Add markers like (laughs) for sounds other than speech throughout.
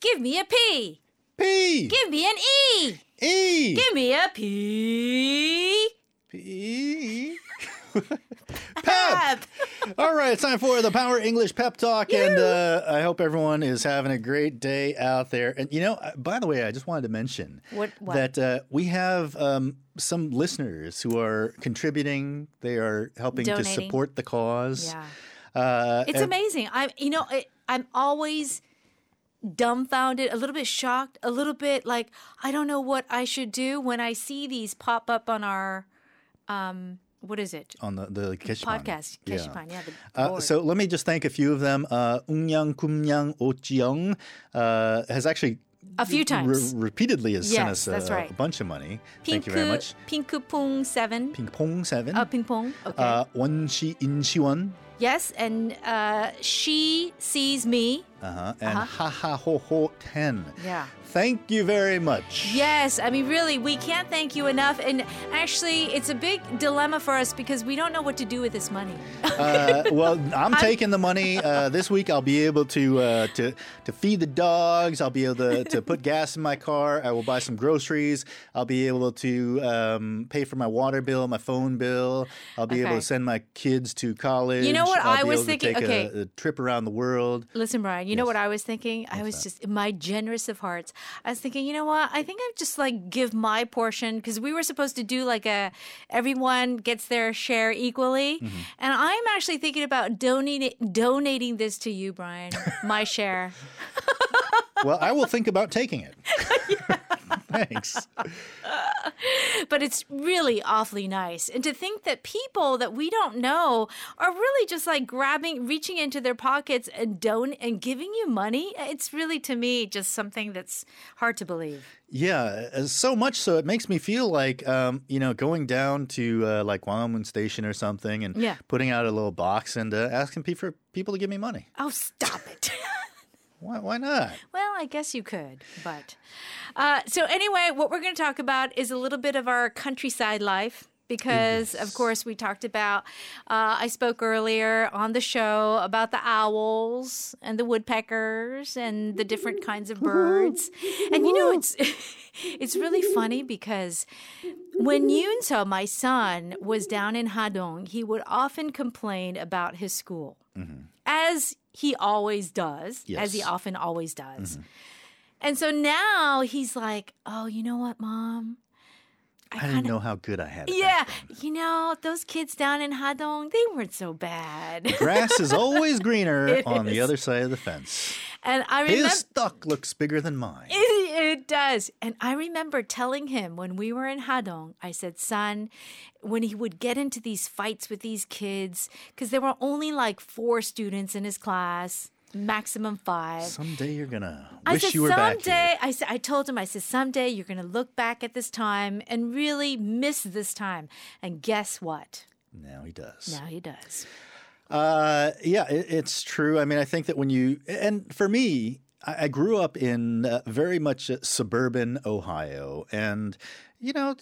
Give me a P. P. Give me an E. E. Give me a P. P. (laughs) Pep. Pep. All right, it's time for the Power English Pep Talk, and uh, I hope everyone is having a great day out there. And you know, uh, by the way, I just wanted to mention What- what? that uh, we have um, some listeners who are contributing. They are helping to support the cause. Yeah. Uh, It's and- amazing. I'm, you know, I, I'm always dumbfounded, a little bit shocked, a little bit like I don't know what I should do when I see these pop up on our, um, what is it? on the the Keshipan. Podcast, Keshipan, yeah. the Uh, so let me just thank a few of them. Uh, Ungyang Kumnyang Ochiong uh, has actually a few re- times. repeatedly has sent Yes, us that's a, right. a bunch of money. Thank you very much. Pinku Pung seven. Ping Pong Seven. Uh, ping pong. Okay. Uh, Wonshi Inshiwan. yes, and uh, she sees me. Uh-huh. And Ha Ha Ho Ho Ten. Yeah. Thank you very much. Yes, I mean, really, we can't thank you enough. And actually, it's a big dilemma for us because we don't know what to do with this money. Uh, (laughs) well, I'm taking the money uh, this week. I'll be able to uh, to to feed the dogs. I'll be able to, to (laughs) put gas in my car. I will buy some groceries. I'll be able to um, pay for my water bill, my phone bill. I'll be able to send my kids to college. You know what I'll I was thinking? Okay. a, a trip around the world. Listen, Brian, you know what I was thinking? I was just, in my generous of hearts, I was thinking, you know what? I think I'd just like give my portion because we were supposed to do like a everyone gets their share equally. Mm-hmm. And I'm actually thinking about donating donating this to you, Brian, my share. (laughs) Well, I will think about taking it. (laughs) Thanks. but it's really awfully nice. And to think that people that we don't know are really just like grabbing, reaching into their pockets and don and giving you money, it's really to me just something that's hard to believe. Yeah, uh, so much so it makes me feel like um, you know going down to uh, like Gwanghwamun Station or something and Yeah. putting out a little box and uh, asking pe- for people to give me money. Oh, stop. Why, why not? well, I guess you could, but uh, so anyway, what we're going to talk about is a little bit of our countryside life. Because of course we talked about, uh, I spoke earlier on the show about the owls and the woodpeckers and the different kinds of birds, and you know (laughs) it's (laughs) it's really funny because when Yunso, my son, was down in Hadong, he would often complain about his school, as he always does, as he often always does. Mm-hmm. And so now he's like, "Oh, you know what, mom? I didn't know how good I had it. Yeah, you know those kids down in Hadong, they weren't so bad." Grass is always (laughs) greener on the other side of the fence. and I remember His stock looks bigger than mine. It, does. And I remember telling him when we were in Hadong, I said, son, when he would get into these fights with these kids, because there were only like four students in his class, maximum five. Someday you're gonna I wish said, you were back someday, here. I, said, I told him, I said, someday you're to look back at this time and really miss this time. And guess what? Now he does. Now he does. Uh, yeah, it, it's true. I mean, I think that when you and for me, I, grew up in uh, very much uh, suburban Ohio, and you know,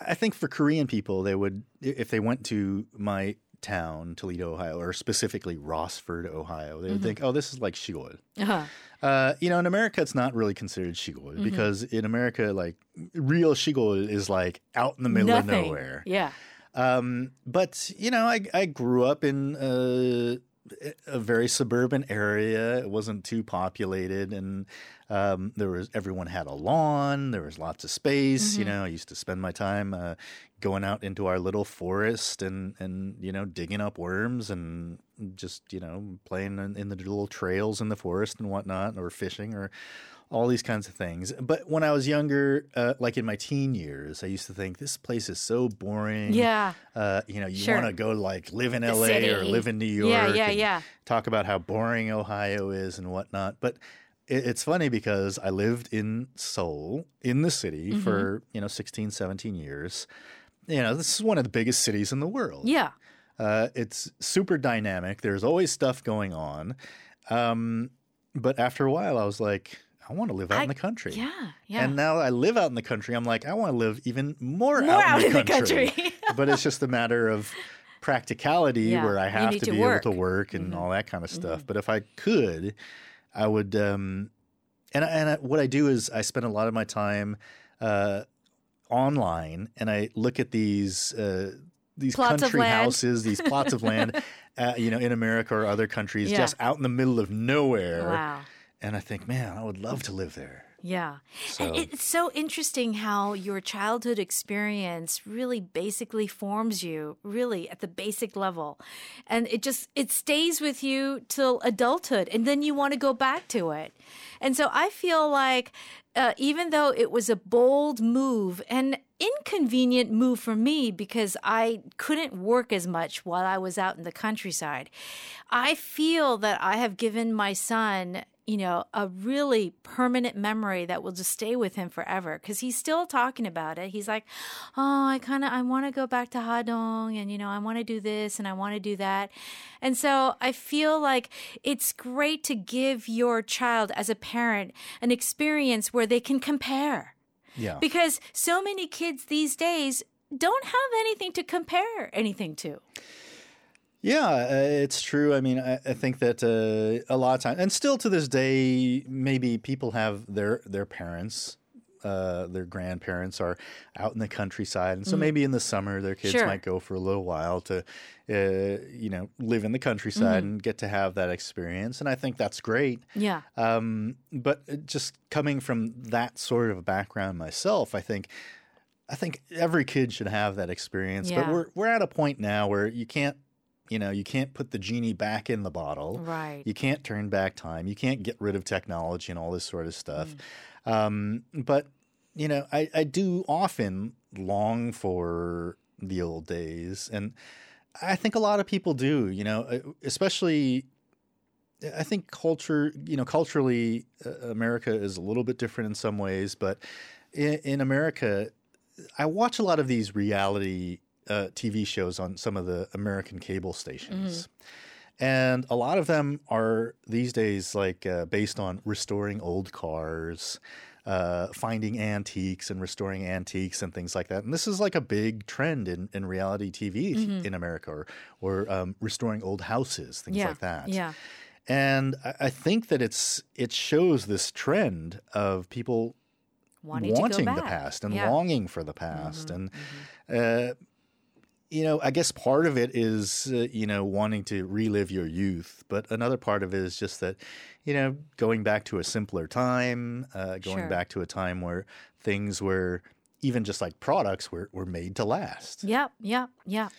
I think for Korean people, they would if they went to my town, Toledo, Ohio, or specifically Rossford, Ohio, they would think, "Oh, this is like Shigol." Uh-huh. Uh, you know, in America, it's not really considered Shigol because in America, like real Shigol is like out in the middle Nothing. of nowhere. Yeah. Um, but you know, I I grew up in uh, a very suburban area. It wasn't too populated, and um, there was everyone had a lawn. There was lots of space. You know, I used to spend my time uh, going out into our little forest and and you know digging up worms and just you know playing in, in the little trails in the forest and whatnot, or fishing or all these kinds of things. But when I was younger, uh, like in my teen years, I used to think this place is so boring. Yeah. Uh, you know, you Sure. want to go like live in The LA or live in New York. Yeah, yeah, and yeah. Talk about how boring Ohio is and whatnot. But it, it's funny because I lived in Seoul, in the city, Mm-hmm. for, you know, 16, 17 years. You know, this is one of the biggest cities in the world. Yeah. Uh, it's super dynamic. There's always stuff going on. Um, but after a while, I was like, I want to live out I- in the country. Yeah. Yeah. And now I live out in the country. I'm like, I want to live even more, More out, in the country. country. (laughs) but it's just a matter of practicality Yeah, where I have to, to be work. Mm-hmm. able to work and all that kind of stuff. But if I could, I would. Um, and and I, what I do is I spend a lot of my time uh, online, and I look at these uh, these Plots country houses, (laughs) these plots of land, uh, you know, in America or other countries, Yeah. just out in the middle of nowhere. Wow. And I think, man, I would love to live there. Yeah. So- it's so interesting how your childhood experience really basically forms you, really at the basic level. And it just it stays with you till adulthood and then you want to go back to it. And so I feel like uh, even though it was a bold move and inconvenient move for me because I couldn't work as much while I was out in the countryside, I feel that I have given my son you know, a really permanent memory that will just stay with him forever because he's still talking about it. He's like, oh, I kind of, I want to go back to Hadong and, you know, I want to do this and I want to do that. And so I feel like it's great to give your child as a parent an experience where they can compare Yeah. because so many kids these days don't have anything to compare anything to. Yeah, uh, it's true. I mean, I, I think that uh, a lot of times, and still to this day, maybe people have their their parents, uh, their grandparents are out in the countryside, and so maybe in the summer their kids. Sure. might go for a little while to, uh, you know, live in the countryside Mm-hmm. and get to have that experience, and I think that's great. Yeah. Um, but uh, just coming from that sort of background myself, I think, I think every kid should have that experience. But we're we're at a point now where you can't, you know, you can't put the genie back in the bottle. Right. You can't turn back time. You can't get rid of technology and all this sort of stuff. Mm. Um, but you know, I, I do often long for the old days, and I think a lot of people do. You know, uh, especially I think culture, you know, culturally, uh, America is a little bit different in some ways, but in, in America, I watch a lot of these reality uh, TV shows on some of the American cable stations. And a lot of them are these days like uh, based on restoring old cars, uh, finding antiques and restoring antiques and things like that. And this is like a big trend in, in reality TV in America, or, or um, restoring old houses, things Yeah. like that. Yeah. And I, I think that it's it shows this trend of people Wanting, to go wanting the back. past and Yeah. Mm-hmm, longing for the past and uh, you know i guess part of it is uh, you know wanting to relive your youth but another part of it is just that you know going back to a simpler time uh, going Sure. back to a time where things were even just like products were, were made to last Yep. Yep. Yep.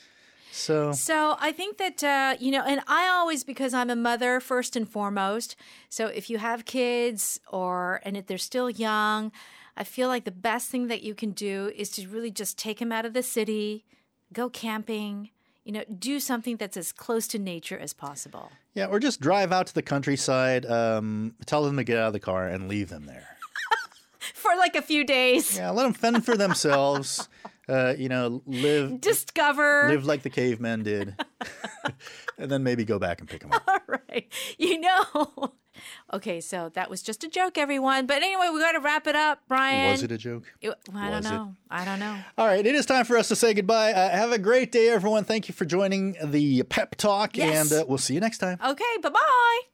so So I think that uh, you know, and I always because I'm a mother first and foremost. So if you have kids or and if they're still young, I feel like the best thing that you can do is to really just take them out of the city, go camping. You know, do something that's as close to nature as possible. yeah or just drive out to the countryside um, tell them to get out of the car and leave them there (laughs) For like a few days, yeah let them fend for themselves (laughs) uh, you know live discover. live like the cavemen did, (laughs) and then maybe go back and pick them up. All right, you know. Okay, so that was just a joke, everyone. But anyway, we got to wrap it up, Brian. Was it a joke? It- I don't Was it? know. I don't know. All right, it is time for us to say goodbye. Uh, have a great day, everyone. Thank you for joining the pep talk, Yes. and uh, we'll see you next time. Okay, bye bye.